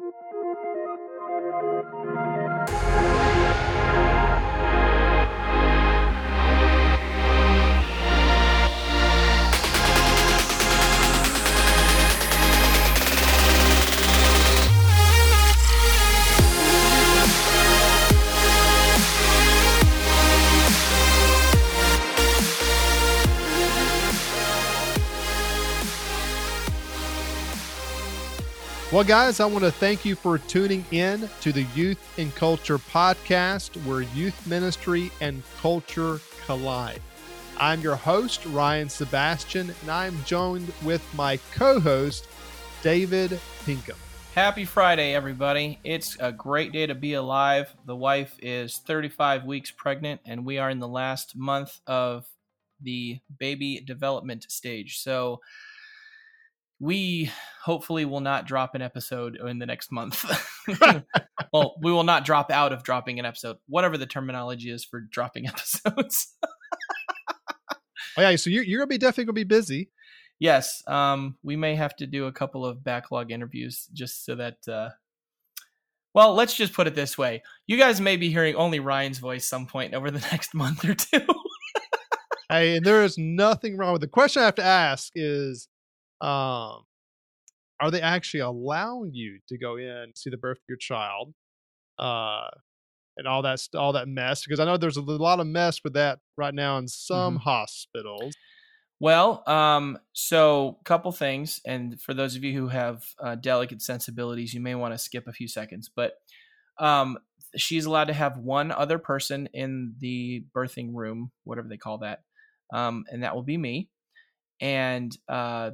Thank you. Well, guys, I want to thank you for tuning in to the Youth and Culture podcast, where youth ministry and culture collide. I'm your host, Ryan Sebastian, and I'm joined with my co host, David Pinkham. Happy Friday, everybody. It's a great day to be alive. The wife is 35 weeks pregnant, and we are in the last month of the baby development stage. So, we hopefully will not drop an episode in the next month. well, we will not drop out of dropping an episode, whatever the terminology is for dropping episodes. oh yeah, so you're, you're gonna be definitely gonna be busy. Yes, um, we may have to do a couple of backlog interviews just so that. Uh, well, let's just put it this way: you guys may be hearing only Ryan's voice some point over the next month or two. hey, and there is nothing wrong with the question I have to ask is um, are they actually allowing you to go in and see the birth of your child uh, and all that all that mess because i know there's a lot of mess with that right now in some mm-hmm. hospitals well um, so couple things and for those of you who have uh, delicate sensibilities you may want to skip a few seconds but um, she's allowed to have one other person in the birthing room whatever they call that um, and that will be me and uh,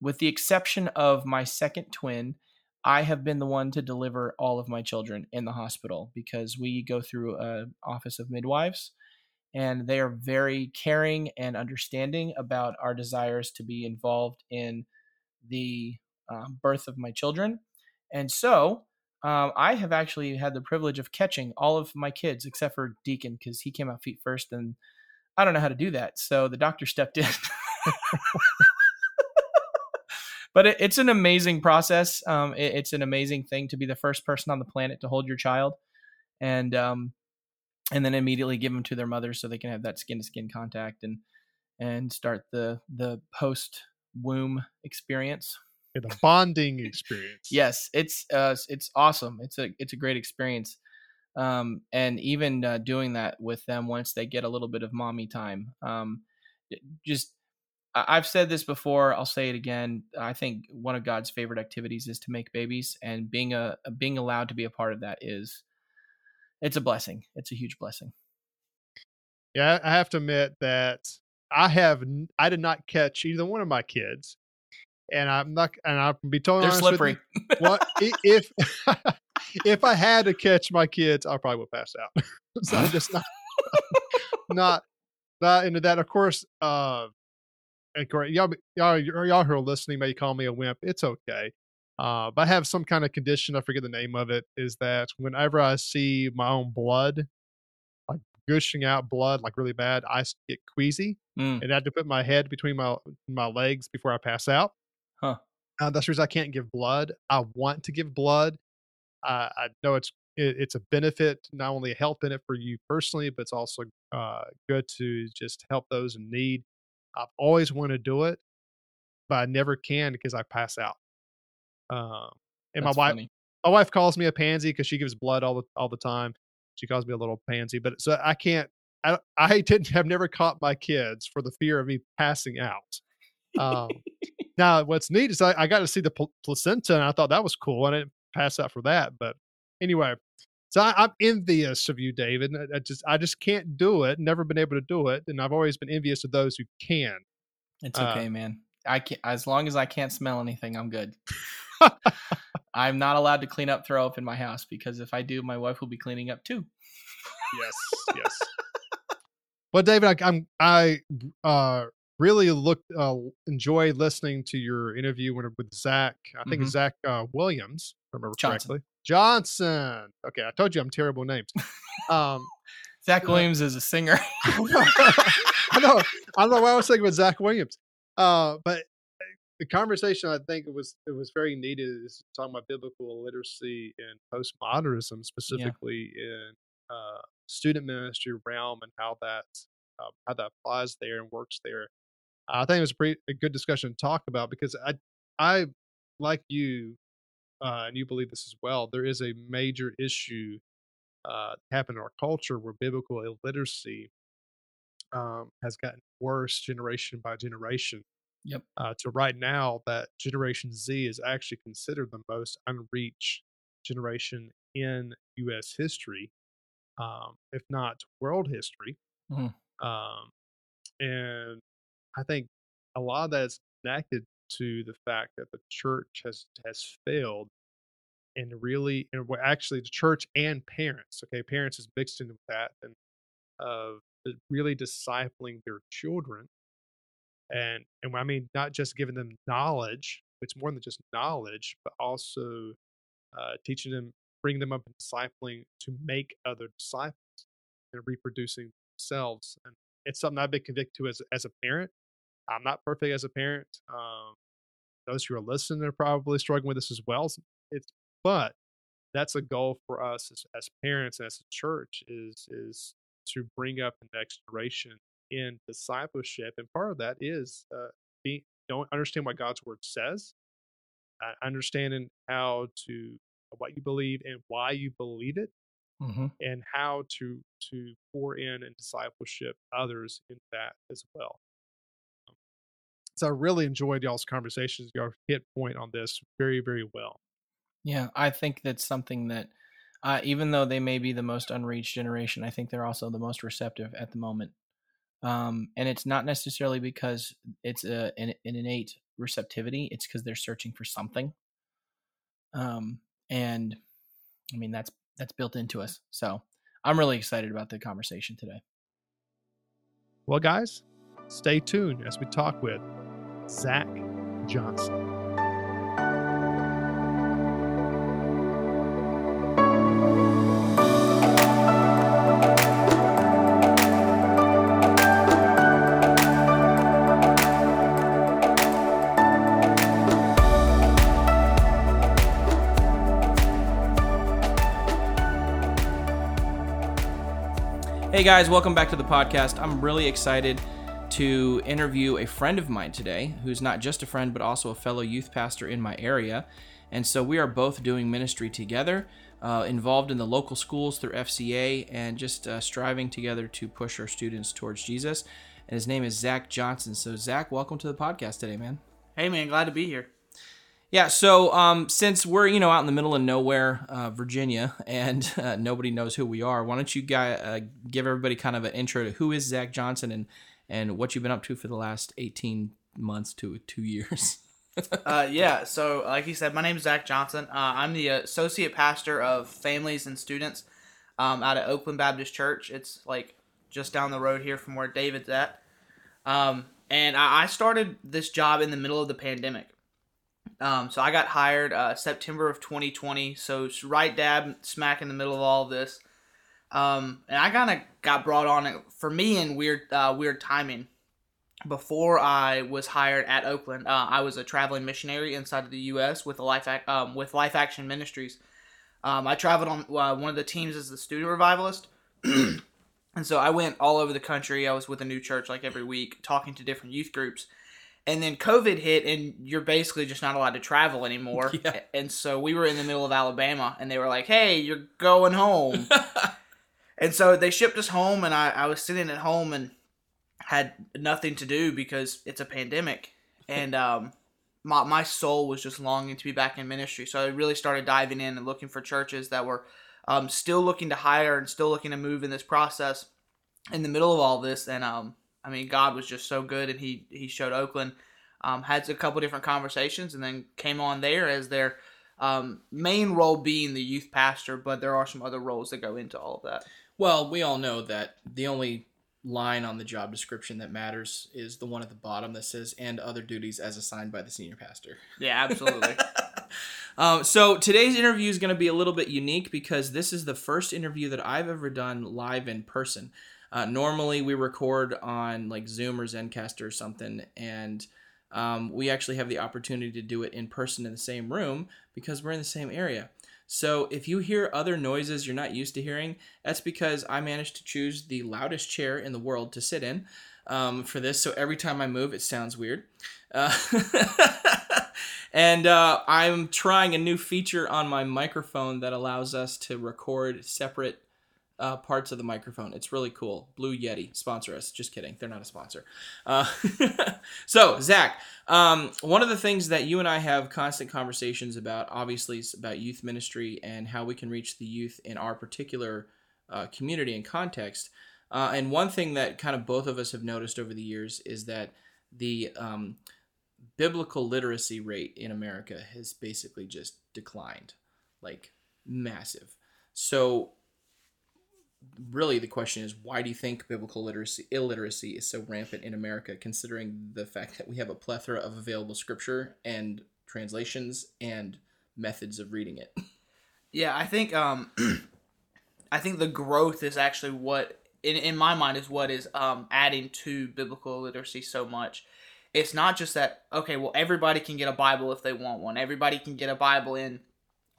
with the exception of my second twin, I have been the one to deliver all of my children in the hospital because we go through a office of midwives and they are very caring and understanding about our desires to be involved in the um, birth of my children. And so um, I have actually had the privilege of catching all of my kids except for Deacon because he came out feet first and I don't know how to do that. So the doctor stepped in. but it, it's an amazing process. Um, it, it's an amazing thing to be the first person on the planet to hold your child, and um, and then immediately give them to their mother so they can have that skin to skin contact and and start the the post womb experience. The bonding experience. yes, it's uh, it's awesome. It's a it's a great experience. Um, and even uh, doing that with them once they get a little bit of mommy time, um, just I've said this before. I'll say it again. I think one of God's favorite activities is to make babies, and being a being allowed to be a part of that is it's a blessing. It's a huge blessing. Yeah, I have to admit that I have I did not catch either one of my kids, and I'm not and I'll be totally they're slippery. what if if I had to catch my kids, I probably would pass out. so I'm just not not not into that. Of course, uh, great. Y'all, y'all, y'all who are listening may call me a wimp. It's okay. Uh, but I have some kind of condition. I forget the name of it. Is that whenever I see my own blood, like gushing out blood, like really bad, I get queasy mm. and I have to put my head between my my legs before I pass out. Huh. Uh, that's the reason I can't give blood. I want to give blood. Uh, I know it's it, it's a benefit, not only a health benefit for you personally, but it's also uh, good to just help those in need. I've always wanted to do it, but I never can because I pass out. Um, and That's my wife, funny. my wife calls me a pansy because she gives blood all the all the time. She calls me a little pansy, but so I can't. I I didn't have never caught my kids for the fear of me passing out. Um, now what's neat is I, I got to see the pl- placenta and I thought that was cool. I didn't pass out for that, but anyway, so I, am envious of you, David. I just I just can't do it. Never been able to do it, and I've always been envious of those who can. It's okay, uh, man. I can as long as I can't smell anything, I'm good. I'm not allowed to clean up throw up in my house because if I do, my wife will be cleaning up too. yes, yes. well, David, I, am I uh, really look uh, enjoy listening to your interview with Zach. I think mm-hmm. Zach uh, Williams, if I remember Johnson. correctly. Johnson. Okay, I told you I'm terrible names. Um, Zach Williams is a singer. I know. I don't know why I was thinking about Zach Williams. Uh, but the conversation I think it was it was very needed is talking about biblical literacy and postmodernism, specifically in uh, student ministry realm and how that um, how that applies there and works there. I think it was a, pretty, a good discussion to talk about because I I like you uh, and you believe this as well. There is a major issue uh, happening in our culture where biblical illiteracy um, has gotten worse generation by generation. Yep. Uh, to right now, that Generation Z is actually considered the most unreached generation in U.S. history, um, if not world history. Mm-hmm. Um, and I think a lot of that is connected to the fact that the church has has failed and really and actually the church and parents okay parents is mixed into that and of uh, really discipling their children and and I mean not just giving them knowledge, it's more than just knowledge, but also uh, teaching them, bringing them up and discipling to make other disciples and reproducing themselves. And it's something I've been convicted to as as a parent. I'm not perfect as a parent. Um, those who are listening are probably struggling with this as well. It's but that's a goal for us as, as parents and as a church is is to bring up the next generation in discipleship, and part of that is uh, being don't understand what God's word says, uh, understanding how to what you believe and why you believe it, mm-hmm. and how to to pour in and discipleship others in that as well. So I really enjoyed y'all's conversations. Y'all hit point on this very very well. Yeah, I think that's something that. Uh, even though they may be the most unreached generation, I think they're also the most receptive at the moment um, and it's not necessarily because it's a, an, an innate receptivity it's because they're searching for something um, and i mean that's that's built into us so i'm really excited about the conversation today well guys stay tuned as we talk with zach johnson Hey guys, welcome back to the podcast. I'm really excited to interview a friend of mine today who's not just a friend but also a fellow youth pastor in my area. And so we are both doing ministry together, uh, involved in the local schools through FCA, and just uh, striving together to push our students towards Jesus. And his name is Zach Johnson. So, Zach, welcome to the podcast today, man. Hey, man, glad to be here. Yeah, so um, since we're you know out in the middle of nowhere, uh, Virginia, and uh, nobody knows who we are, why don't you guys uh, give everybody kind of an intro to who is Zach Johnson and and what you've been up to for the last eighteen months to two years. uh, yeah, so like you said, my name is Zach Johnson. Uh, I'm the associate pastor of families and students um, out of Oakland Baptist Church. It's like just down the road here from where David's at. Um, and I, I started this job in the middle of the pandemic. Um, so I got hired uh, September of 2020, so right dab smack in the middle of all of this. Um, and I kind of got brought on it for me in weird uh, weird timing. Before I was hired at Oakland, uh, I was a traveling missionary inside of the U.S. with Life um, with Life Action Ministries. Um, I traveled on uh, one of the teams as the student revivalist. and so I went all over the country. I was with a new church like every week, talking to different youth groups and then COVID hit, and you're basically just not allowed to travel anymore. Yeah. And so we were in the middle of Alabama, and they were like, "Hey, you're going home." and so they shipped us home, and I, I was sitting at home and had nothing to do because it's a pandemic, and um, my my soul was just longing to be back in ministry. So I really started diving in and looking for churches that were um, still looking to hire and still looking to move in this process. In the middle of all this, and um, I mean, God was just so good, and he he showed Oakland. Um, had a couple different conversations, and then came on there as their um, main role being the youth pastor. But there are some other roles that go into all of that. Well, we all know that the only line on the job description that matters is the one at the bottom that says "and other duties as assigned by the senior pastor." Yeah, absolutely. um, so today's interview is going to be a little bit unique because this is the first interview that I've ever done live in person. Uh, normally we record on like Zoom or Zencastr or something, and um, we actually have the opportunity to do it in person in the same room because we're in the same area. So if you hear other noises you're not used to hearing, that's because I managed to choose the loudest chair in the world to sit in um, for this. So every time I move, it sounds weird. Uh, and uh, I'm trying a new feature on my microphone that allows us to record separate uh, parts of the microphone. It's really cool. Blue Yeti sponsor us. Just kidding. They're not a sponsor. Uh, so Zach, um, one of the things that you and I have constant conversations about, obviously, is about youth ministry and how we can reach the youth in our particular uh, community and context. Uh, and one thing that kind of both of us have noticed over the years is that the um, biblical literacy rate in America has basically just declined, like massive. So really the question is why do you think biblical literacy illiteracy is so rampant in America considering the fact that we have a plethora of available scripture and translations and methods of reading it. Yeah, I think um I think the growth is actually what in, in my mind is what is um adding to biblical literacy so much. It's not just that okay, well everybody can get a Bible if they want one. Everybody can get a Bible in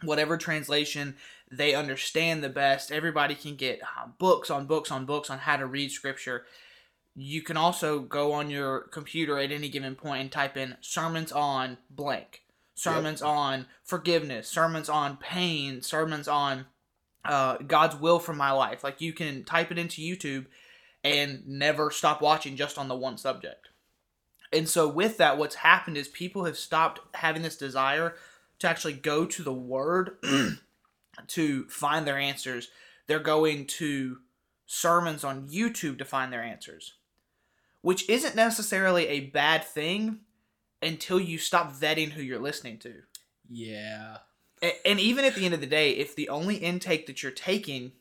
whatever translation they understand the best. Everybody can get uh, books on books on books on how to read scripture. You can also go on your computer at any given point and type in sermons on blank, sermons yep. on forgiveness, sermons on pain, sermons on uh, God's will for my life. Like you can type it into YouTube and never stop watching just on the one subject. And so, with that, what's happened is people have stopped having this desire to actually go to the Word to find their answers. They're going to sermons on YouTube to find their answers, which isn't necessarily a bad thing until you stop vetting who you're listening to. Yeah. And even at the end of the day, if the only intake that you're taking,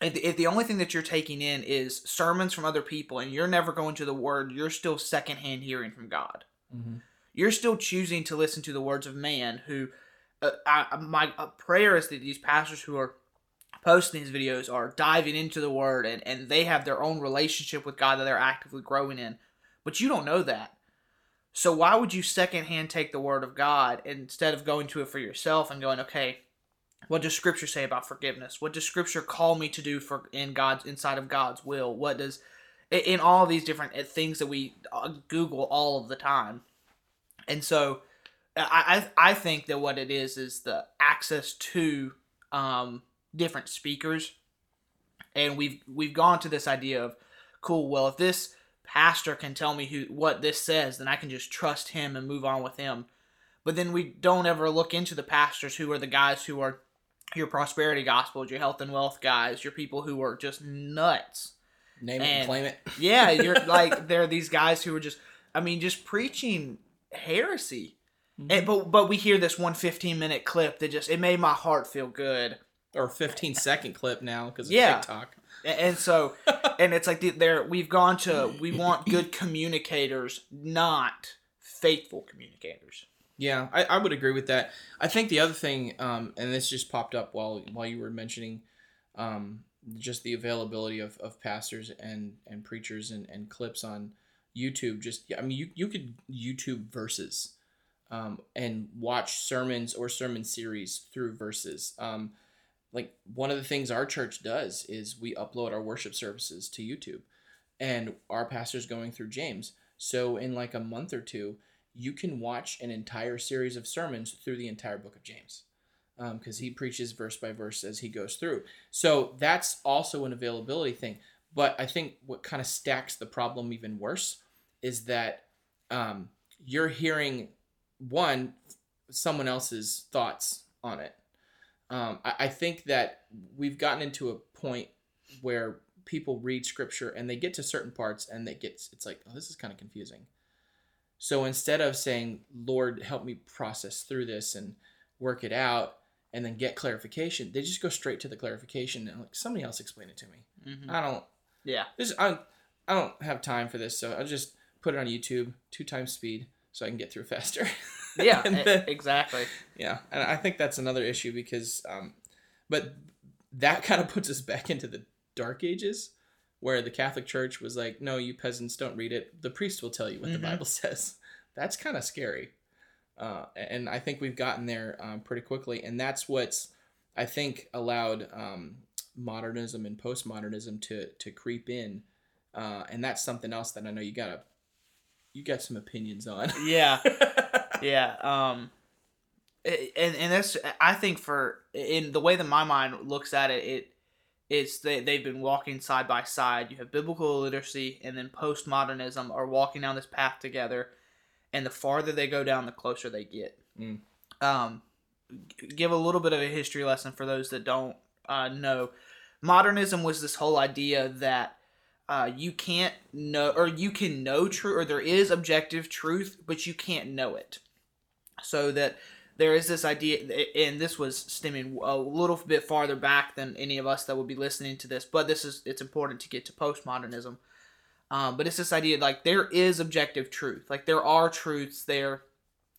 if the only thing that you're taking in is sermons from other people and you're never going to the Word, you're still secondhand hearing from God. Mm-hmm. You're still choosing to listen to the words of man who uh, I, my uh, prayer is that these pastors who are posting these videos are diving into the word and, and they have their own relationship with God that they're actively growing in. But you don't know that. So why would you secondhand take the word of God instead of going to it for yourself and going, okay, what does scripture say about forgiveness? What does scripture call me to do for in God's inside of God's will? What does in all these different uh, things that we uh, Google all of the time. And so I, I think that what it is is the access to um, different speakers, and we've we've gone to this idea of cool. Well, if this pastor can tell me who what this says, then I can just trust him and move on with him. But then we don't ever look into the pastors who are the guys who are your prosperity gospels, your health and wealth guys, your people who are just nuts. Name it and, and claim it. yeah, you're like there are these guys who are just I mean just preaching heresy Mm-hmm. And, but but we hear this one 15 minute clip that just it made my heart feel good. Or 15 second clip now because yeah. TikTok. And so, and it's like there we've gone to we want good communicators, not faithful communicators. Yeah, I, I would agree with that. I think the other thing, um, and this just popped up while while you were mentioning, um, just the availability of, of pastors and and preachers and, and clips on YouTube. Just I mean, you you could YouTube verses um, and watch sermons or sermon series through verses. Um, like one of the things our church does is we upload our worship services to YouTube, and our pastor's going through James. So in like a month or two, you can watch an entire series of sermons through the entire book of James because um, he preaches verse by verse as he goes through. So that's also an availability thing. But I think what kind of stacks the problem even worse is that um, you're hearing one someone else's thoughts on it. Um, I, I think that we've gotten into a point where people read scripture and they get to certain parts and they get it's like oh this is kind of confusing so instead of saying lord help me process through this and work it out and then get clarification they just go straight to the clarification and like somebody else explain it to me mm-hmm. i don't yeah this i i don't have time for this so i'll just put it on youtube two times speed so I can get through faster. yeah, then, exactly. Yeah, and I think that's another issue because, um, but that kind of puts us back into the Dark Ages, where the Catholic Church was like, "No, you peasants don't read it. The priest will tell you what mm-hmm. the Bible says." That's kind of scary. Uh, and I think we've gotten there um, pretty quickly. And that's what's, I think, allowed um, modernism and postmodernism to, to creep in. Uh, and that's something else that I know you got to, you got some opinions on. Yeah. yeah. Um, and and that's I think for in the way that my mind looks at it, it it's they they've been walking side by side. You have biblical literacy and then postmodernism are walking down this path together, and the farther they go down, the closer they get. Mm. Um, give a little bit of a history lesson for those that don't uh, know. Modernism was this whole idea that uh, you can't know, or you can know true or there is objective truth, but you can't know it. So that there is this idea, and this was stemming a little bit farther back than any of us that would be listening to this, but this is it's important to get to postmodernism. Um, but it's this idea like there is objective truth, like there are truths, there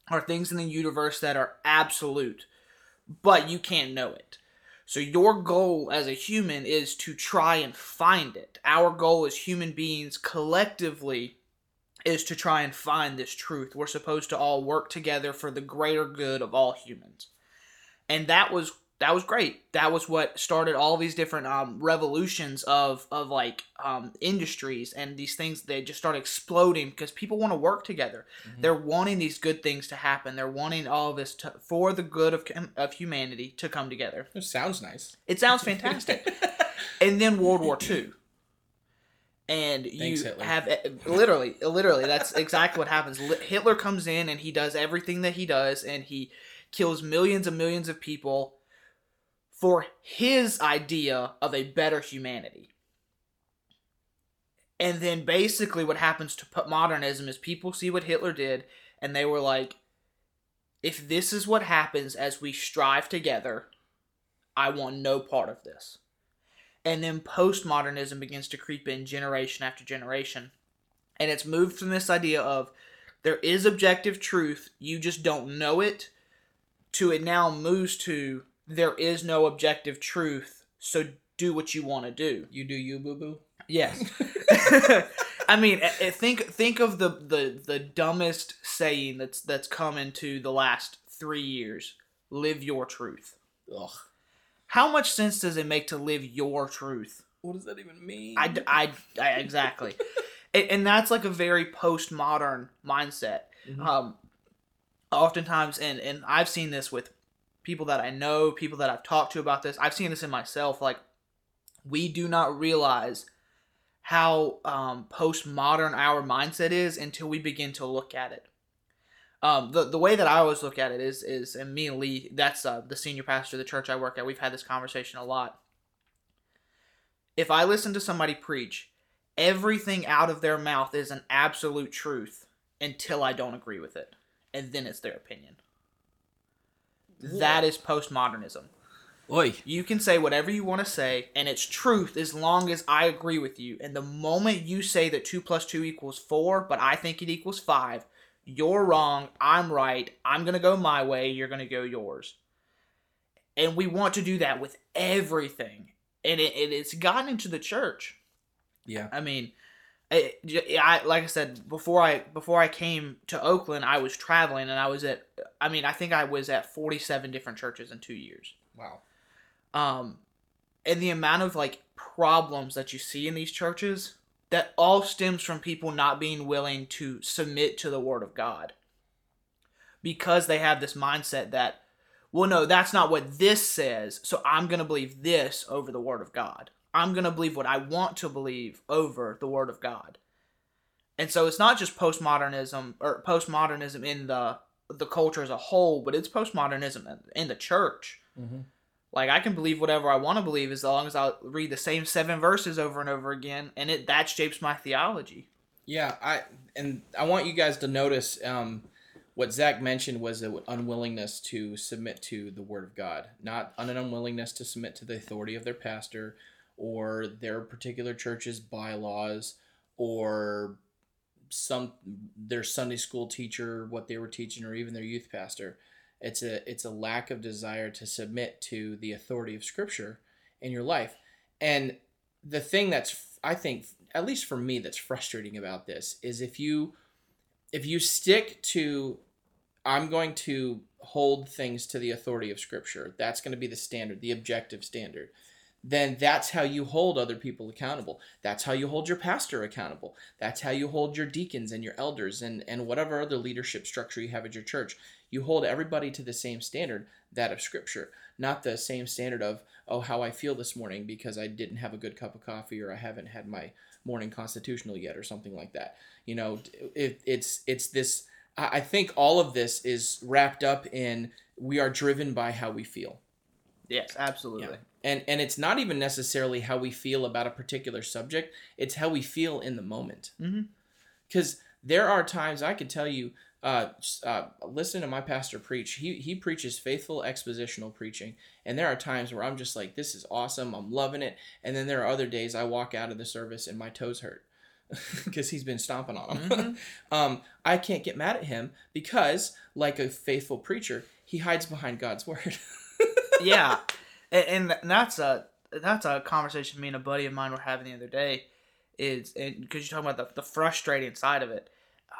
are things in the universe that are absolute, but you can't know it. So your goal as a human is to try and find it. Our goal as human beings collectively is to try and find this truth. We're supposed to all work together for the greater good of all humans. And that was that was great. That was what started all these different um, revolutions of of like um, industries and these things. They just start exploding because people want to work together. Mm-hmm. They're wanting these good things to happen. They're wanting all of this to, for the good of of humanity to come together. It sounds nice. It sounds fantastic. and then World War II and you have eh, literally literally that's exactly what happens hitler comes in and he does everything that he does and he kills millions and millions of people for his idea of a better humanity and then basically what happens to modernism is people see what hitler did and they were like if this is what happens as we strive together i want no part of this and then postmodernism begins to creep in generation after generation. And it's moved from this idea of there is objective truth, you just don't know it, to it now moves to there is no objective truth, so do what you want to do. You do you, boo boo. Yes. I mean, think think of the, the the dumbest saying that's that's come into the last three years. Live your truth. Ugh. How much sense does it make to live your truth? What does that even mean? I, I, I exactly. and, and, that's like a very postmodern mindset. Mm-hmm. Um, oftentimes, and, and I've seen this with people that I know, people that I've talked to about this. I've seen this in myself. Like, we do not realize how um, postmodern our mindset is until we begin to look at it. Um, the the way that I always look at it is is and me and Lee, that's uh, the senior pastor of the church I work at. We've had this conversation a lot. If I listen to somebody preach, everything out of their mouth is an absolute truth until I don't agree with it, and then it's their opinion. That is postmodernism. Oi. You can say whatever you want to say, and it's truth as long as I agree with you. And the moment you say that two plus two equals four, but I think it equals five, you're wrong, I'm right, I'm going to go my way, you're going to go yours. And we want to do that with everything. And it, it, it's gotten into the church. Yeah. I mean, I, I like I said before I before I came to Oakland, I was traveling and I was at I mean, I think I was at 47 different churches in 2 years. Wow. Um and the amount of like problems that you see in these churches that all stems from people not being willing to submit to the word of God. Because they have this mindset that, well, no, that's not what this says, so I'm going to believe this over the word of God. I'm going to believe what I want to believe over the word of God. And so it's not just postmodernism or postmodernism in the the culture as a whole, but it's postmodernism in the church. Mm-hmm. Like I can believe whatever I want to believe as long as I read the same seven verses over and over again, and it that shapes my theology. Yeah, I and I want you guys to notice um, what Zach mentioned was an unwillingness to submit to the Word of God, not an unwillingness to submit to the authority of their pastor or their particular church's bylaws or some their Sunday school teacher, what they were teaching, or even their youth pastor. It's a it's a lack of desire to submit to the authority of Scripture in your life. And the thing that's I think at least for me that's frustrating about this is if you if you stick to i'm going to hold things to the authority of scripture that's going to be the standard the objective standard then that's how you hold other people accountable. That's how you hold your pastor accountable. That's how you hold your deacons and your elders and and whatever other leadership structure you have at your church. You hold everybody to the same standard that of scripture not the same standard of oh how i feel this morning because i didn't have a good cup of coffee or i haven't had my morning constitutional yet or something like that. You know it, it's it's this I I think all of this is wrapped up in we are driven by how we feel Yes, absolutely. and and it's not even necessarily how we feel about a particular subject it's how we feel in the moment. Because there are times i can tell you uh, uh, listen to my pastor preach he, he preaches faithful expositional preaching and there are times where i'm just like this is awesome i'm loving it and then there are other days i walk out of the service and my toes hurt because he's been stomping on them Mhm. um, i can't get mad at him because like a faithful preacher he hides behind god's word yeah, and, and that's a that's a conversation me and a buddy of mine were having the other day. Is because you're talking about the, the frustrating side of it.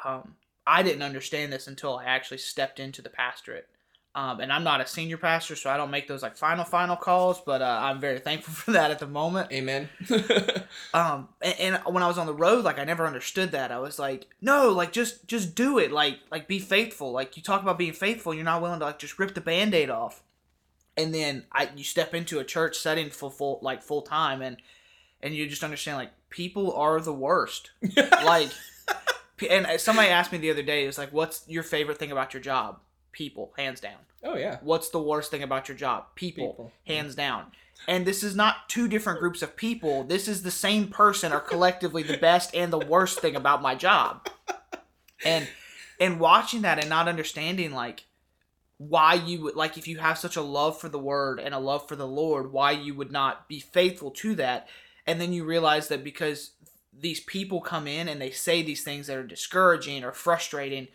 Um, I didn't understand this until I actually stepped into the pastorate. Um, and I'm not a senior pastor, so I don't make those like final final calls. But uh, I'm very thankful for that at the moment. amen Um, and, and when I was on the road, like I never understood that. I was like, no, like just just do it. Like like be faithful. Like you talk about being faithful, you're not willing to like just rip the band-aid off. And then I you step into a church setting for full like full time and and you just understand like people are the worst. like and uh, somebody asked me the other day, it was like, what's your favorite thing about your job? People, hands down. oh yeah What's the worst thing about your job? People, People. hands down. And this is not two different groups of people. This is the same person are collectively the best and the worst thing about my job. And and watching that and not understanding like why you would like if you have such a love for the word and a love for the Lord, why you would not be faithful to that. And then you realize that because these people come in and they say these things that are discouraging or frustrating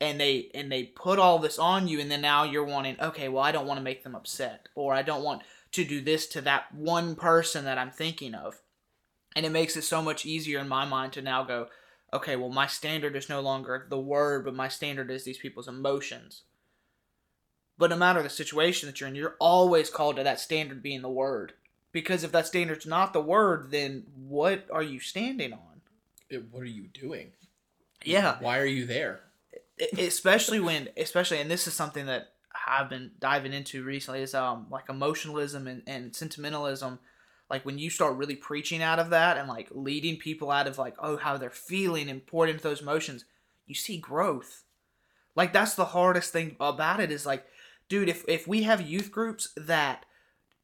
and they and they put all this on you and then now you're wanting okay well i don't want to make them upset or i don't want to do this to that one person that i'm thinking of and it makes it so much easier in my mind to now go okay well my standard is no longer the word but my standard is these people's emotions but no matter the situation that you're in you're always called to that standard being the word. Because if that standard's not the word then what are you standing on? It- what are you doing? Yeah. Why are you there? Especially when especially and this is something that i've been diving into recently is um like emotionalism and, and sentimentalism. Like when you start really preaching out of that and like leading people out of like oh how they're feeling and pouring into those emotions you see growth. Like that's the hardest thing about it is like dude if if we have youth groups that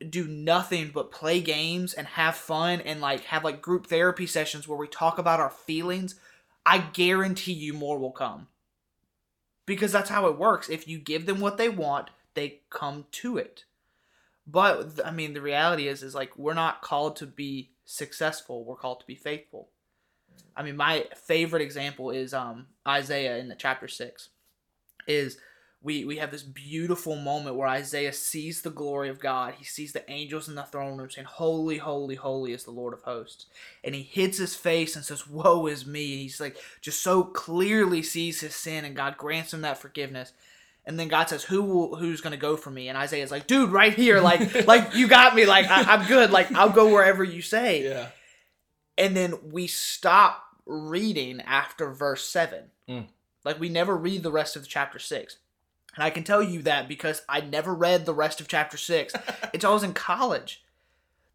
do nothing but play games and have fun and like have like group therapy sessions where we talk about our feelings i guarantee you more will come because that's how it works. If you give them what they want, they come to it. But I mean, the reality is, is like we're not called to be successful. We're called to be faithful. I mean, my favorite example is um Isaiah in the chapter six. Is we we have this beautiful moment where Isaiah sees the glory of God. He sees the angels in the throne room saying, "Holy, holy, holy is the Lord of hosts." And he hits his face and says, "Woe is me." And he's like, just so clearly sees his sin, and God grants him that forgiveness. And then God says, "Who will, who's going to go for me?" And Isaiah's like, "Dude, right here, like, like you got me. Like, I, I'm good. Like, I'll go wherever you say." yeah and then we stop reading after verse 7 Mm. like we never read the rest of chapter 6 and i can tell you that because i never read the rest of chapter 6 until i was in college.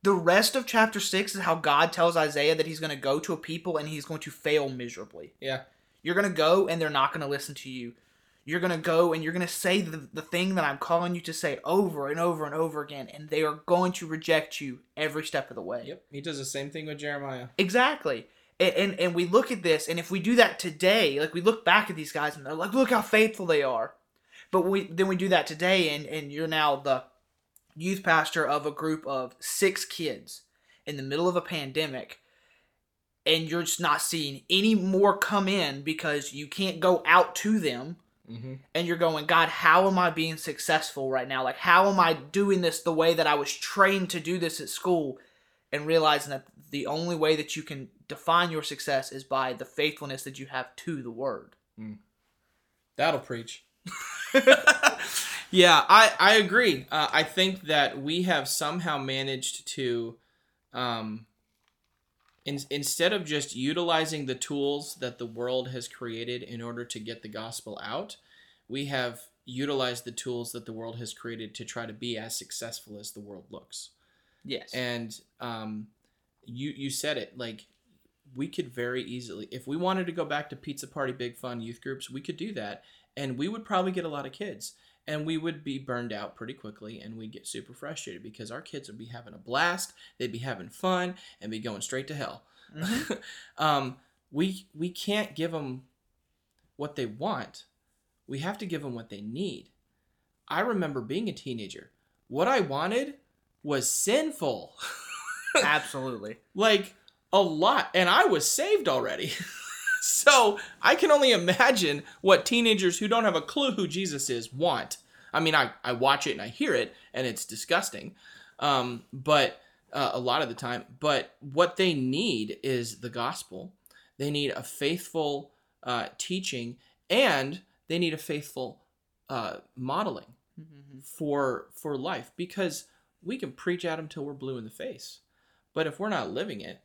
The rest of chapter 6 is how god tells isaiah that he's going to go to a people and he's going to fail miserably. Yeah. You're going to go and they're not going to listen to you. You're going to go and you're going to say the, the thing that i'm calling you to say over and over and over again and they are going to reject you every step of the way. Yep. He does the same thing with jeremiah. Exactly. And, and and we look at this, and if we do that today, like we look back at these guys, and they're like, look how faithful they are. But we then we do that today, and and you're now the youth pastor of a group of six kids in the middle of a pandemic, and you're just not seeing any more come in because you can't go out to them mm-hmm. and you're going, God, how am I being successful right now? Like, how am I doing this the way that I was trained to do this at school? And realizing that the only way that you can define your success is by the faithfulness that you have to the word. That'll preach. yeah, I I agree. Uh, I think that we have somehow managed to, um, in, instead of just utilizing the tools that the world has created in order to get the gospel out, we have utilized the tools that the world has created to try to be as successful as the world looks. Yes. And um, you you said it like we could very easily, if we wanted to go back to pizza party, big fun youth groups, we could do that, and we would probably get a lot of kids, and we would be burned out pretty quickly, and we'd get super frustrated because our kids would be having a blast, they'd be having fun, and be going straight to hell. Mhm. um, we we can't give them what they want. We have to give them what they need. I remember being a teenager. What I wanted was sinful. Absolutely. like a lot and i was saved already so i can only imagine what teenagers who don't have a clue who jesus is want. I mean i, I watch it and i hear it and it's disgusting. Um, but uh, a lot of the time but what they need is the gospel. They need a faithful uh, teaching and they need a faithful uh, modeling Mhm. for for life because we can preach at them till we're blue in the face. But if we're not living it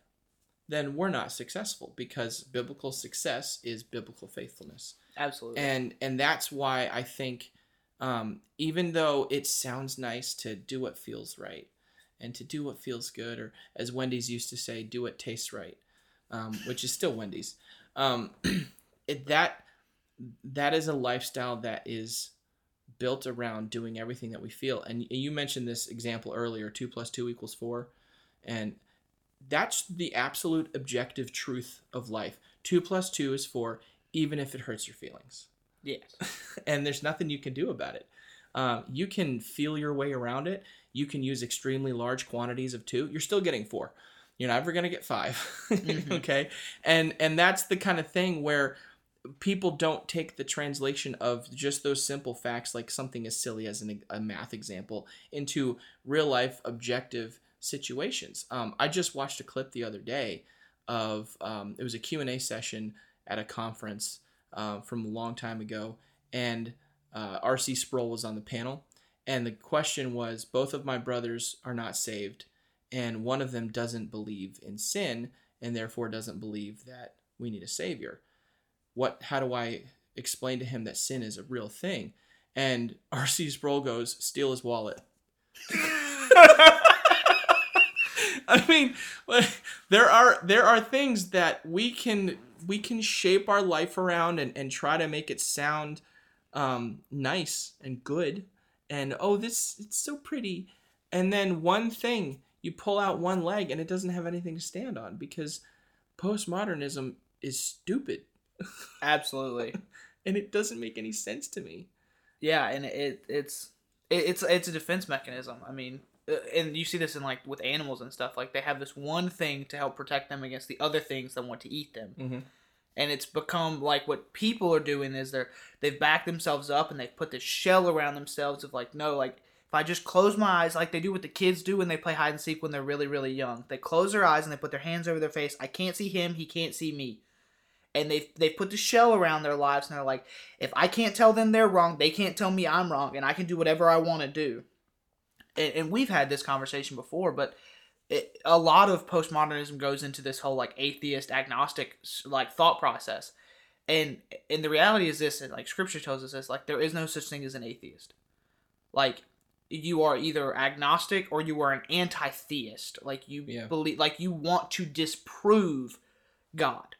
then we're not successful because biblical success is biblical faithfulness. Absolutely. and and that's why i think um, even though it sounds nice to do what feels right and to do what feels good or as wendy's used to say do what tastes right um, which is still wendy's um, it, that that is a lifestyle that is built around doing everything that we feel. And you mentioned this example earlier two plus two equals four. And that's the absolute objective truth of life two plus two is four even if it hurts your feelings yes. and there's nothing you can do about it. Um, you can feel your way around it. You can use extremely large quantities of two. You're still getting four. You're never gonna get 5 Mhm. okay, and and that's the kind of thing where people don't take the translation of just those simple facts, like something as silly as an, a math example, into real life objective situations. Um, I just watched a clip the other day of um, it was a Q and A session at a conference uh, from a long time ago, and uh, R.C. Sproul was on the panel, and the question was: both of my brothers are not saved, and one of them doesn't believe in sin, and therefore doesn't believe that we need a savior. What? How do I explain to him that sin is a real thing? And R.C. Sproul goes, "Steal his wallet." I mean, there are there are things that we can we can shape our life around and, and try to make it sound um, nice and good and oh this it's so pretty and then one thing you pull out one leg and it doesn't have anything to stand on because postmodernism is stupid Absolutely. and it doesn't make any sense to me Yeah, and it it's it, it's it's a defense mechanism. I mean, and you see this in like with animals and stuff. Like they have this one thing to help protect them against the other things that want to eat them. Mhm. And it's become like what people are doing is they're they've backed themselves up and they've put this shell around themselves of like no like if I just close my eyes like they do what the kids do when they play hide and seek when they're really really young. They close their eyes and they put their hands over their face. I can't see him, he can't see me. And they've they've put the shell around their lives and they're like, if I can't tell them they're wrong, they can't tell me I'm wrong, and I can do whatever I want to do. And, and we've had this conversation before, but it, a lot of postmodernism goes into this whole like atheist, agnostic like thought process. And and the reality is this, and like Scripture tells us this, like there is no such thing as an atheist. Like you are either agnostic or you are an anti-theist. Like you Yeah. believe, like you want to disprove God.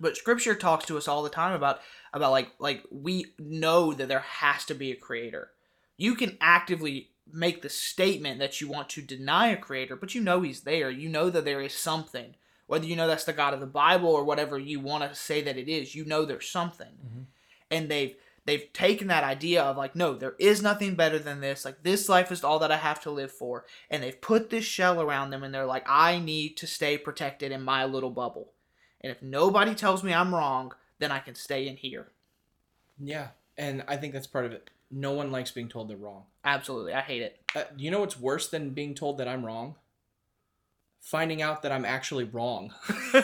But Scripture talks to us all the time about about like like we know that there has to be a creator. You can actively make the statement that you want to deny a creator, but you know he's there. You know that there is something. Whether you know that's the God of the Bible or whatever you want to say that it is, you know there's something. Mhm. And they've they've taken that idea of like no, there is nothing better than this. Like this life is all that I have to live for. And they've put this shell around them and they're like I need to stay protected in my little bubble. And if nobody tells me I'm wrong, then I can stay in here. yeah and i think that's part of it no one likes being told they're wrong Absolutely. I hate it. Uh, you know what's worse than being told that I'm wrong? Finding out that I'm actually wrong.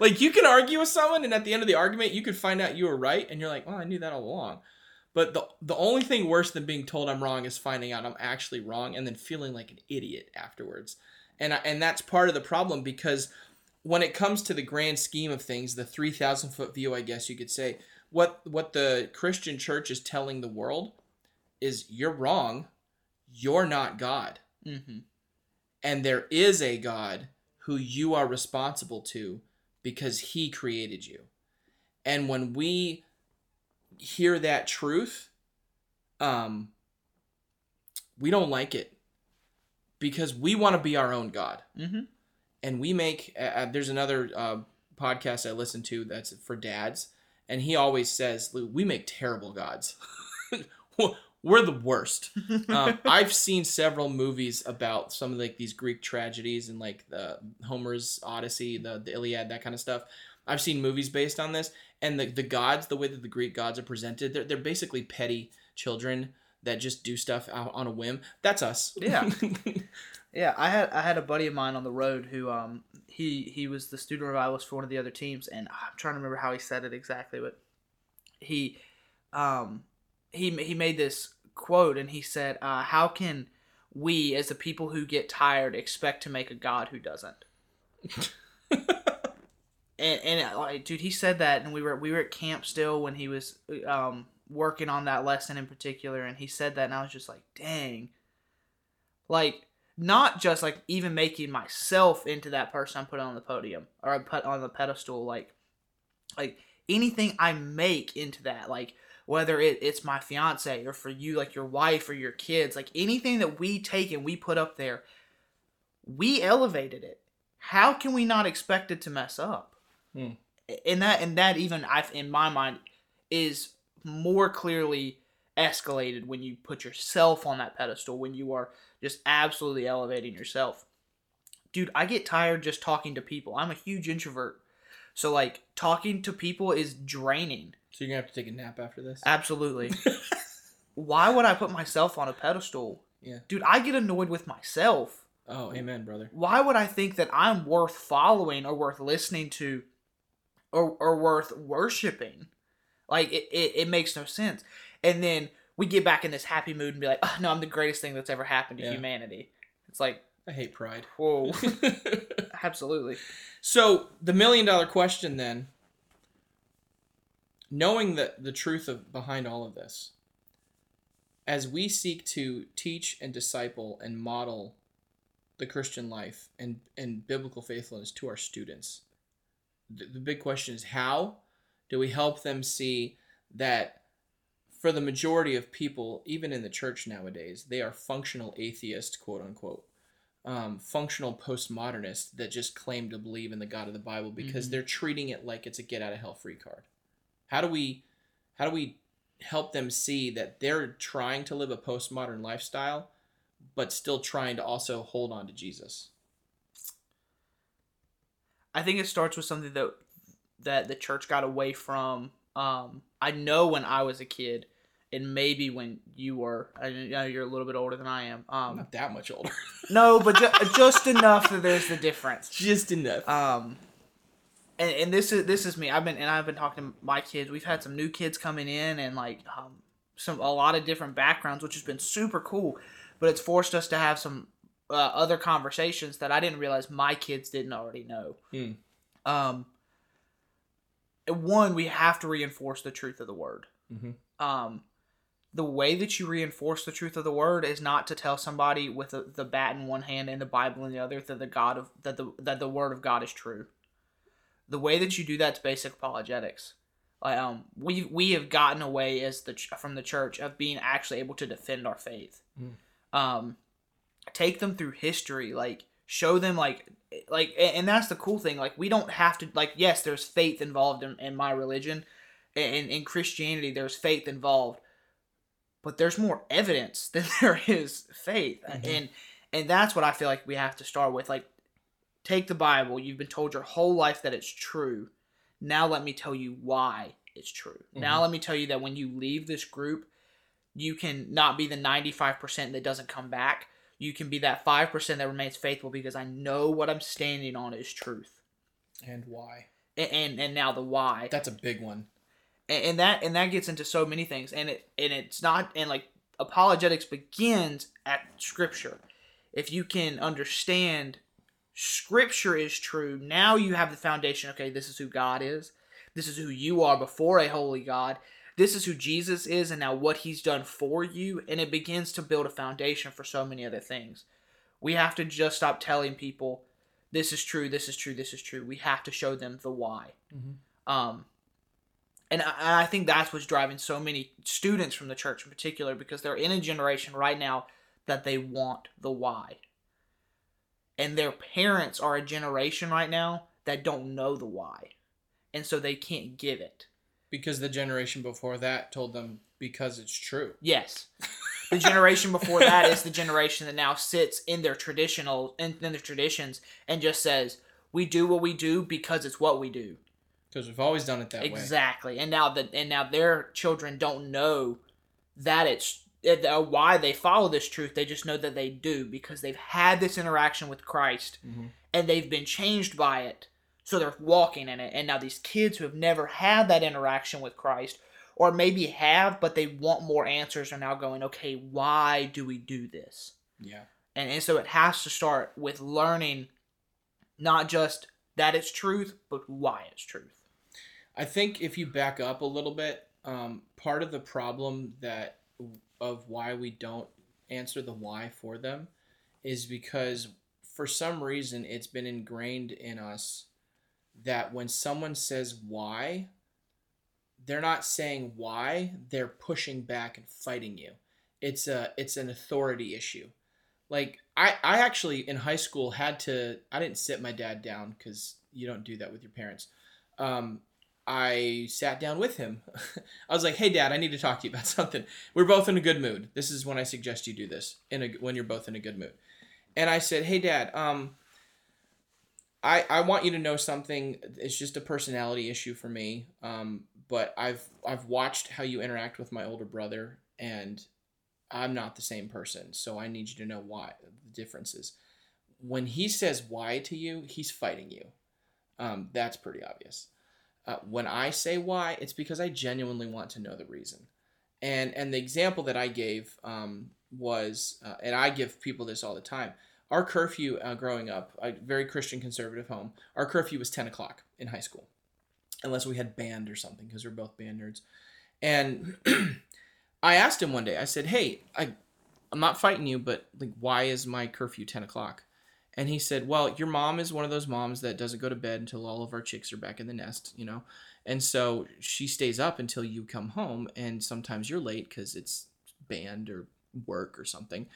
like you can argue with someone, and at the end of the argument, you could find out you were right, and you're like, "Well, I knew that all along." But the the only thing worse than being told I'm wrong is finding out I'm actually wrong, and then feeling like an idiot afterwards. And I, and that's part of the problem because when it comes to the grand scheme of things, the three thousand foot view, I guess you could say, what what the Christian church is telling the world is you're wrong, you're not God Mm-hmm. and there is a God who you are responsible to because he created you. And when we hear that truth, um we don't like it because we want to be our own God. Mm-hmm. And we make uh, uh, there's another uh, podcast I listen to that's for dads and he always says "Lou, we make terrible gods. We're the worst um, I've seen several movies about some of like these Greek tragedies and like the Homer's Odyssey, the, the Iliad, that kind of stuff. I've seen movies based on this, and the, the gods, the way that the Greek gods are presented, they're, they're basically petty children that just do stuff out on a whim. That's us. Yeah. Yeah, I had I had a buddy of mine on the road who um he he was the student revivalist for one of the other teams, and I'm trying to remember how he said it exactly, but he um he he made this quote and he said, uh, "How can we, as the people who get tired, expect to make a God who doesn't?" and and uh, like, dude, he said that, and we were we were at camp still when he was um working on that lesson in particular, and he said that, and I was just like, dang, like not just like even making myself into that person I'm putting on the podium or I put on the pedestal, like like anything I make into that, like whether it, it's my fiance or for you, like your wife or your kids, like anything that we take and we put up there, we elevated it. How can we not expect it to mess up? Hmm. And that and that even I in my mind is more clearly escalated when you put yourself on that pedestal when you are just absolutely elevating yourself. Dude, I get tired just talking to people. I'm a huge introvert. So like talking to people is draining. So you're gonna have to take a nap after this. Absolutely. Why would I put myself on a pedestal? Yeah. Dude, I get annoyed with myself. Oh, amen, brother. Why would I think that I'm worth following or worth listening to or, or worth worshiping? Like it, it, it makes no sense. And then we get back in this happy mood and be like, oh, no, I'm the greatest thing that's ever happened to Yeah. humanity. It's like, I hate pride. whoa. Absolutely. so the million dollar question then, knowing that the truth of behind all of this, as we seek to teach and disciple and model the Christian life and, and biblical faithfulness to our students, the, the big question is how do we help them see that for the majority of people, even in the church nowadays, they are functional atheists, quote unquote um, functional postmodernists that just claim to believe in the God of the Bible because Mhm. they're treating it like it's a get out of hell free card. How do we how do we help them see that they're trying to live a postmodern lifestyle but still trying to also hold on to Jesus? I think it starts with something that that the church got away from. Um, I know when I was a kid, and maybe when you were. I know you're a little bit older than I am. Um, not that much older. no, but ju- just enough that there's the difference. just enough. Um, and, and this is this is me. I've been and I've been talking to my kids. We've had some new kids coming in and like um, some a lot of different backgrounds, which has been super cool. But it's forced us to have some uh, other conversations that I didn't realize my kids didn't already know. Hmm. Um, one, we have to reinforce the truth of the word. Mhm. Um, the way that you reinforce the truth of the word is not to tell somebody with the, the bat in one hand and the Bible in the other that the God of that the that the word of God is true. The way that you do that's basic apologetics. Like, um, we we have gotten away as the from the church of being actually able to defend our faith. Mm. Um, take them through history, like show them like like and that's the cool thing like we don't have to like yes there's faith involved in, in my religion and in christianity there's faith involved but there's more evidence than there is faith. Mhm. and and that's what i feel like we have to start with like take the bible you've been told your whole life that it's true. Now let me tell you why it's true. Now let me tell you that when you leave this group you can not be the 95% that doesn't come back. You can be that 5% that remains faithful because i know what i'm standing on is truth. And why? and and, and now the why. That's a big one. And, and that and that gets into so many things and it and it's not and like apologetics begins at scripture. If you can understand scripture is true now you have the foundation okay this is who god is. This is who you are before a holy god. This is who jesus is and now what he's done for you and it begins to build a foundation for so many other things. We have to just stop telling people this is true this is true this is true. We have to show them the why. Um and I, I think that's what's driving so many students from the church in particular because they're in a generation right now that they want the why. And their parents are a generation right now that don't know the why. And so they can't give it. Because the generation before that told them because it's true. yes. The generation before that is the generation that now sits in their traditional in, in their traditions and just says we do what we do because it's what we do Because we've always done it that way. exactly and now that and now their children don't know that it's it- uh, why they follow this truth they just know that they do because they've had this interaction with christ Mhm. and they've been changed by it so they're walking in it and now these kids who have never had that interaction with christ or maybe have but they want more answers are now going okay why do we do this Yeah. and, and so it has to start with learning not just that it's truth but why it's truth I think if you back up a little bit, um, part of the problem that of why we don't answer the why for them is because for some reason it's been ingrained in us that when someone says why, they're not saying why, they're pushing back and fighting you. It's a it's an authority issue. Like I I actually in high school had to I didn't sit my dad down cuz you don't do that with your parents. Um I sat down with him. I was like, "Hey, Dad, I need to talk to you about something. We're both in a good mood. This is when I suggest you do this in a when you're both in a good mood." And I said, "Hey, Dad, um, I I want you to know something. It's just a personality issue for me. Um, but I've I've watched how you interact with my older brother, and I'm not the same person. So I need you to know why the differences. When he says why to you, he's fighting you. Um, that's pretty obvious." Uh, when I say why, it's because I genuinely want to know the reason. And and the example that I gave um, was, uh, and I give people this all the time. Our curfew uh, growing up, a very Christian conservative home, our curfew was ten o'clock in high school, unless we had band or something because we're both band nerds. And I asked him one day. I said, "Hey, I, I'm not fighting you, but like, why is my curfew ten o'clock?" And he said, Well, your mom is one of those moms that doesn't go to bed until all of our chicks are back in the nest, you know? And so she stays up until you come home, and sometimes you're late because it's band or work or something.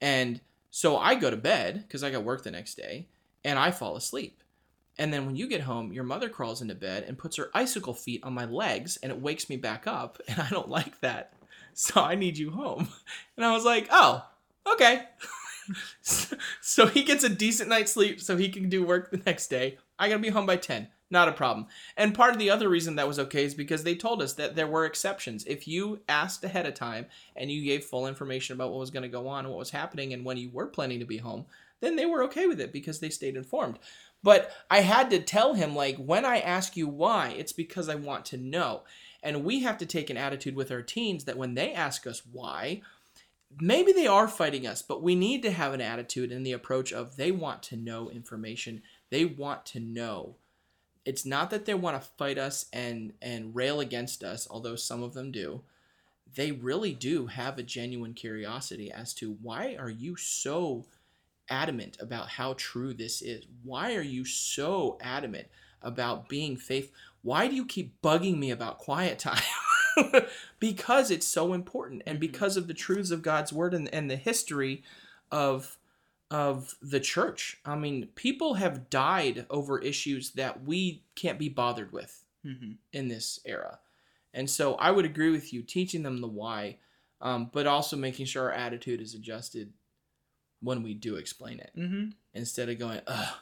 And so I go to bed because I got work the next day, and I fall asleep. And then when you get home, your mother crawls into bed and puts her icicle feet on my legs, and it wakes me back up, and I don't like that. So I need you home. And I was like, Oh, okay. so he gets a decent night's sleep so he can do work the next day. I gotta be home by 10. Not a problem. And part of the other reason that was okay is because they told us that there were exceptions. If you asked ahead of time and you gave full information about what was to go on what was happening and when you were planning to be home, then they were okay with it because they stayed informed. But I had to tell him, like, when I ask you why, it's because I want to know. And we have to take an attitude with our teens that when they ask us why, maybe they are fighting us, but we need to have an attitude and the approach of they want to know information. They want to know. It's not that they want to fight us and and rail against us, although some of them do. They really do have a genuine curiosity as to why are you so adamant about how true this is? Why are you so adamant about being faith? Why do you keep bugging me about quiet time? because it's so important and Mhm. because of the truths of God's word and, and the history of of the church. I mean, people have died over issues that we can't be bothered with Mm-hmm. in this era. And so I would agree with you, teaching them the why, um, but also making sure our attitude is adjusted when we do explain it Mm-hmm. instead of going, Ugh,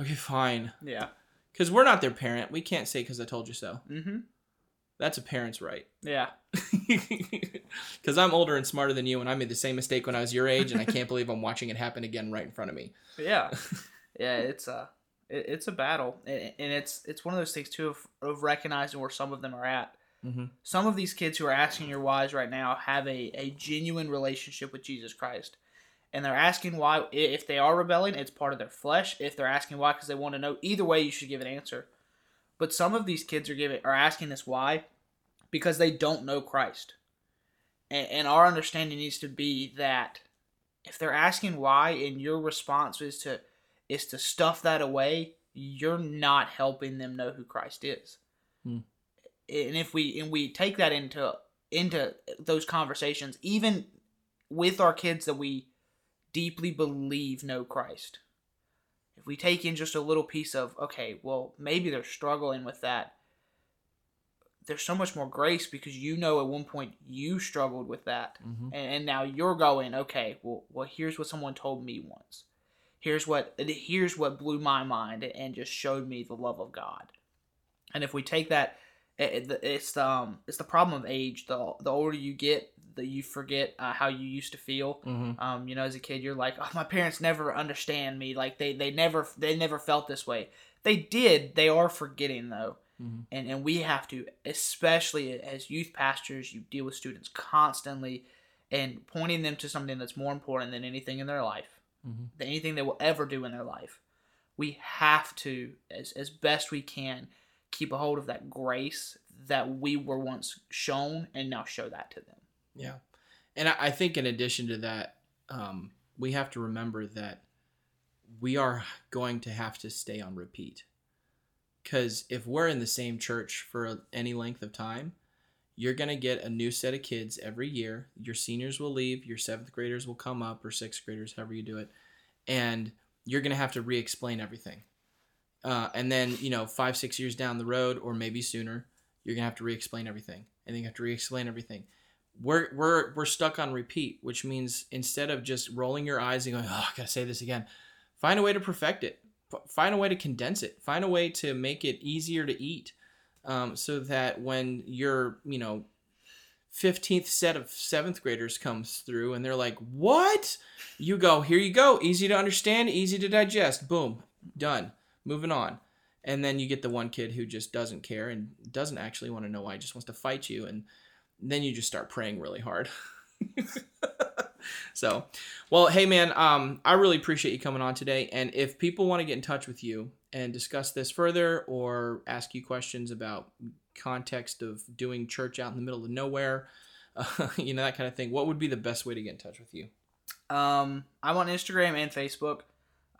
okay, fine. Yeah. Because we're not their parent. We can't say because I told you so. Mm-hmm. That's a parent's right. Yeah. Because I'm older and smarter than you, and I made the same mistake when I was your age, and I can't believe I'm watching it happen again right in front of me. Yeah. yeah. It's uh. It, it's a battle, and, and it's it's one of those things too of, of recognizing where some of them are at. Mm-hmm. Some of these kids who are asking your whys right now have a, a genuine relationship with Jesus Christ. And they're asking why, if they are rebelling, it's part of their flesh. If they're asking why because they want to know, either way, you should give an answer. But some of these kids are giving are asking this why because they don't know Christ. And, and our understanding needs to be that if they're asking why and your response is to is to stuff that away, you're not helping them know who Christ is. Hmm. And if we and we take that into into those conversations, even with our kids that we deeply believe know Christ, if we take in just a little piece of okay, well maybe they're struggling with that. There's so much more grace because you know at one point you struggled with that Mm-hmm. and, and now you're going okay well well here's what someone told me once here's what here's what blew my mind and just showed me the love of god and if we take that it, it- it's the um it's the problem of age the the older you get the you forget uh, how you used to feel. Mm-hmm. um you know as a kid you're like oh my parents never understand me. Like they they never they never felt this way. They did. They are forgetting though. Mm-hmm. and and we have to especially as youth pastors you deal with students constantly and pointing them to something that's more important than anything in their life Mm-hmm. than anything they will ever do in their life. We have to as as best we can keep a hold of that grace that we were once shown and now show that to them Yeah. And I, think in addition to that, um, we have to remember that we are going to have to stay on repeat. Because if we're in the same church for any length of time, you're going to get a new set of kids every year. Your seniors will leave, your seventh graders will come up, or sixth graders, however you do it. And you're going to have to re explain everything. Uh, and then, you know, five, six years down the road, or maybe sooner, you're going to have to re explain everything. And then you have to re explain everything we're we're we're stuck on repeat, which means instead of just rolling your eyes and going, "Oh, I gotta say this again," find a way to perfect it. Find a way to condense it. Find a way to make it easier to eat, um, so that when your you know fifteenth set of seventh graders comes through and they're like, "What?" You go, "Here you go. Easy to understand, easy to digest. Boom, done. Moving on." And then you get the one kid who just doesn't care and doesn't actually want to know why, just wants to fight you and then you just start praying really hard. so, well, hey man, um, I really appreciate you coming on today. And if people want to get in touch with you and discuss this further, or ask you questions about context of doing church out in the middle of nowhere, uh, you know that kind of thing, what would be the best way to get in touch with you? Um, I'm on Instagram and Facebook.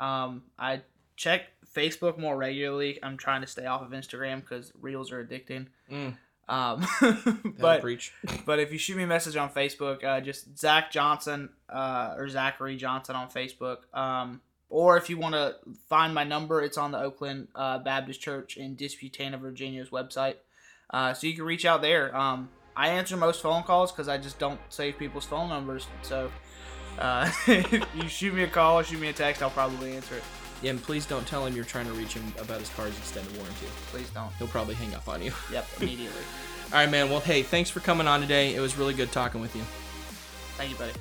Um, I check Facebook more regularly. I'm trying to stay off of Instagram because reels are addicting. Mm, Um, but preach. but if you shoot me a message on Facebook, uh, just Zach Johnson uh, or Zachary Johnson on Facebook. Um, or if you want to find my number, it's on the Oakland uh, Baptist Church in Disputanta, Virginia's website. Uh, so you can reach out there. Um, I answer most phone calls because I just don't save people's phone numbers. So uh, if you shoot me a call or shoot me a text, I'll probably answer it. Yeah, and please don't tell him you're trying to reach him about his car's extended warranty. Please don't. He'll probably hang up on you. Yep, immediately. All right, man. Well, hey, thanks for coming on today. It was really good talking with you. Thank you, buddy.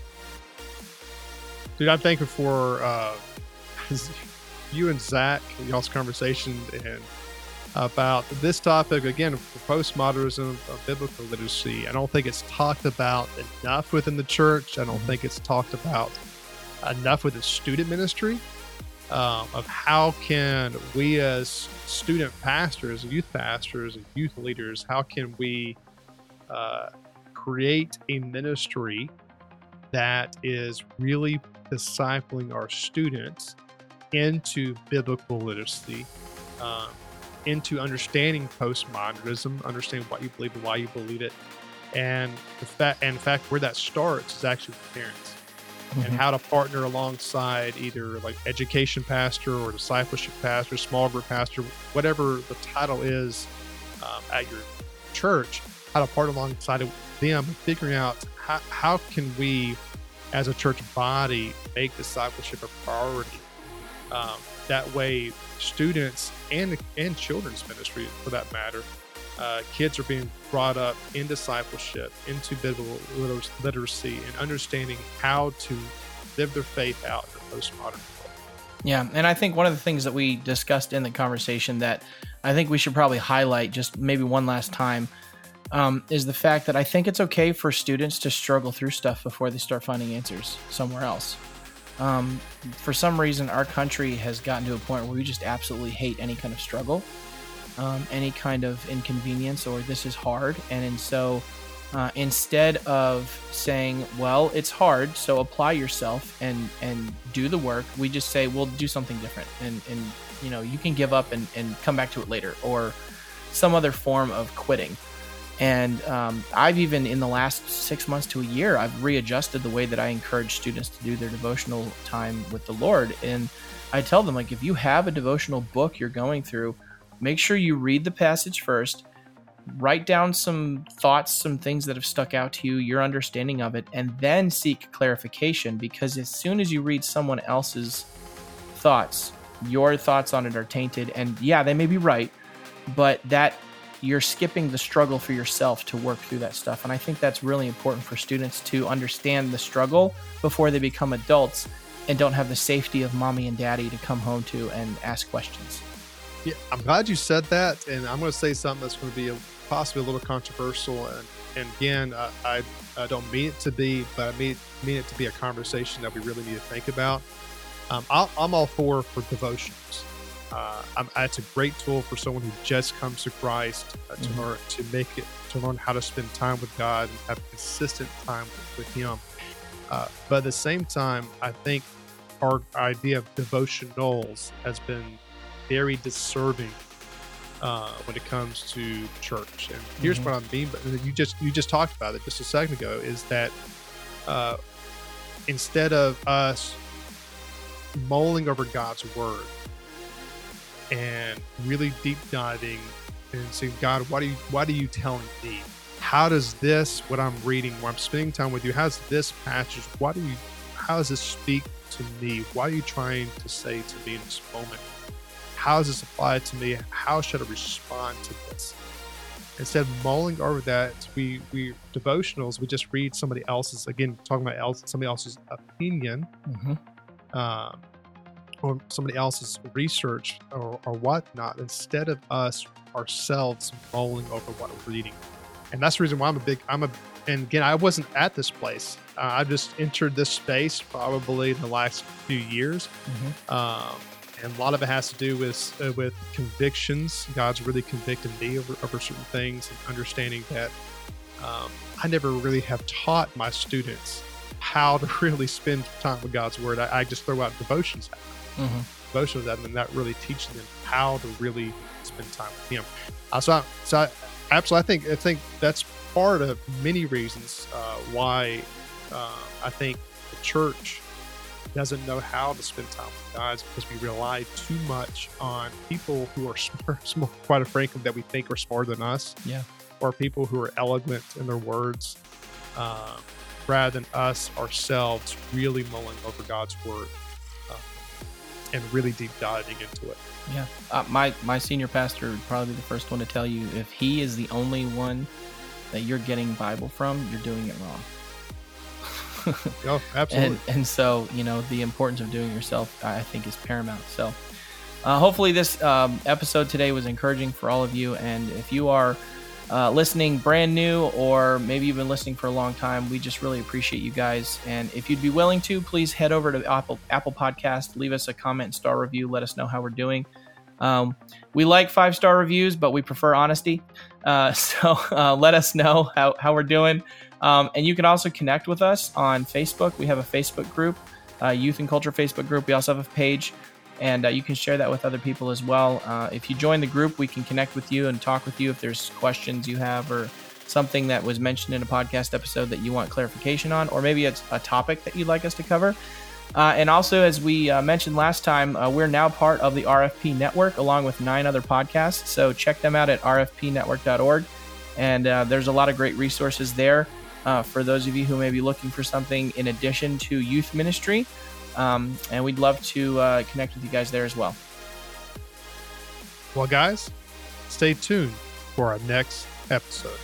Dude, I'm thankful for uh, you and Zach, y'all's conversation and about this topic again for postmodernism of biblical literacy. I don't think it's talked about enough within the church. I don't think it's talked about enough with the student ministry um, of how can we as student pastors, youth pastors, and youth leaders, how can we uh, create a ministry that is really discipling our students into biblical literacy, um, into understanding postmodernism, understanding what you believe and why you believe it, and the fact, and in fact, where that starts is actually with parents, and how to partner alongside either like education pastor or discipleship pastor, small group pastor, whatever the title is um, at your church, how to partner alongside of them, figuring out how, how can we as a church body make discipleship a priority. Um, that way, students and and children's ministry, for that matter, uh, kids are being brought up in discipleship, into biblical liter- literacy, and understanding how to live their faith out in a postmodern world. Yeah, and I think one of the things that we discussed in the conversation that I think we should probably highlight just maybe one last time um, is the fact that I think it's okay for students to struggle through stuff before they start finding answers somewhere else. Um, for some reason, our country has gotten to a point where we just absolutely hate any kind of struggle, um, any kind of inconvenience, or this is hard. And, and so uh, instead of saying, "Well, it's hard, so apply yourself and and do the work," we just say, "We'll do something different," and and you know you can give up and and come back to it later, or some other form of quitting. And um, I've even in the last six months to a year, I've readjusted the way that I encourage students to do their devotional time with the Lord. And I tell them like, if you have a devotional book you're going through, make sure you read the passage first write down some thoughts, some things that have stuck out to you, your understanding of it, and then seek clarification because as soon as you read someone else's thoughts, your thoughts on it are tainted. And yeah, they may be right, but that you're skipping the struggle for yourself to work through that stuff. And I think that's really important for students to understand the struggle before they become adults and don't have the safety of mommy and daddy to come home to and ask questions. Yeah, I'm glad you said that, and I'm going to say something that's going to be a possibly a little controversial. And, and again, I, I, I, don't mean it to be, but I mean, mean it to be a conversation that we really need to think about. Um, i am all for for devotions. Uh, it's a great tool for someone who just comes to Christ uh, to mm-hmm. learn to make it to learn how to spend time with God and have consistent time with, with Him. Uh, but at the same time, I think our idea of devotionals has been very deserving uh, when it comes to church. And here's mm-hmm. what I mean, but you just you just talked about it just a second ago, is that uh, instead of us mulling over God's word and really deep diving and saying, God, what are you what are you telling me? How does this, what I'm reading, when I'm spending time with you, how's this passage, what do you how does this speak to me? What are you trying to say to me in this moment? How does this apply to me? How should I respond to this? Instead of mulling over that, we we devotionals, we just read somebody else's again talking about else somebody else's opinion, mm-hmm. um, or somebody else's research or, or whatnot, instead of us ourselves mulling over what we're reading. And that's the reason why I'm a big I'm a and again I wasn't at this place. Uh, I just entered this space probably in the last few years. Mm-hmm. Um, and a lot of it has to do with uh, with convictions. God's really convicted me over, over certain things, and understanding that um, I never really have taught my students how to really spend time with God's Word. I, I just throw out devotions at them, mm-hmm. devotions at them, and not really teaching them how to really spend time with Him. Uh, so, I, so I, absolutely, I think I think that's part of many reasons uh, why uh, I think the church doesn't know how to spend time with God because we rely too much on people who are smart, smart quite frankly, that we think are smarter than us. Yeah. Or people who are eloquent in their words, uh, rather than us ourselves really mulling over God's word uh, and really deep diving into it. Yeah. Uh, my, my senior pastor would probably be the first one to tell you if he is the only one that you're getting Bible from, you're doing it wrong. oh, absolutely. and, and so, you know, the importance of doing yourself, I think, is paramount. So, uh, hopefully, this um, episode today was encouraging for all of you. And if you are uh, listening brand new, or maybe you've been listening for a long time, we just really appreciate you guys. And if you'd be willing to, please head over to Apple Apple Podcast, leave us a comment star review, let us know how we're doing. Um, we like five star reviews, but we prefer honesty. Uh, so uh, let us know how, how we're doing. Um, and you can also connect with us on Facebook. We have a Facebook group, uh, Youth and Culture Facebook group. We also have a page, and uh, you can share that with other people as well. Uh, if you join the group, we can connect with you and talk with you if there's questions you have or something that was mentioned in a podcast episode that you want clarification on, or maybe it's a topic that you'd like us to cover. Uh, and also, as we uh, mentioned last time, uh, we're now part of the RFP network along with nine other podcasts. So check them out at rfpnetwork.org. And uh, there's a lot of great resources there uh, for those of you who may be looking for something in addition to youth ministry. Um, and we'd love to uh, connect with you guys there as well. Well, guys, stay tuned for our next episode.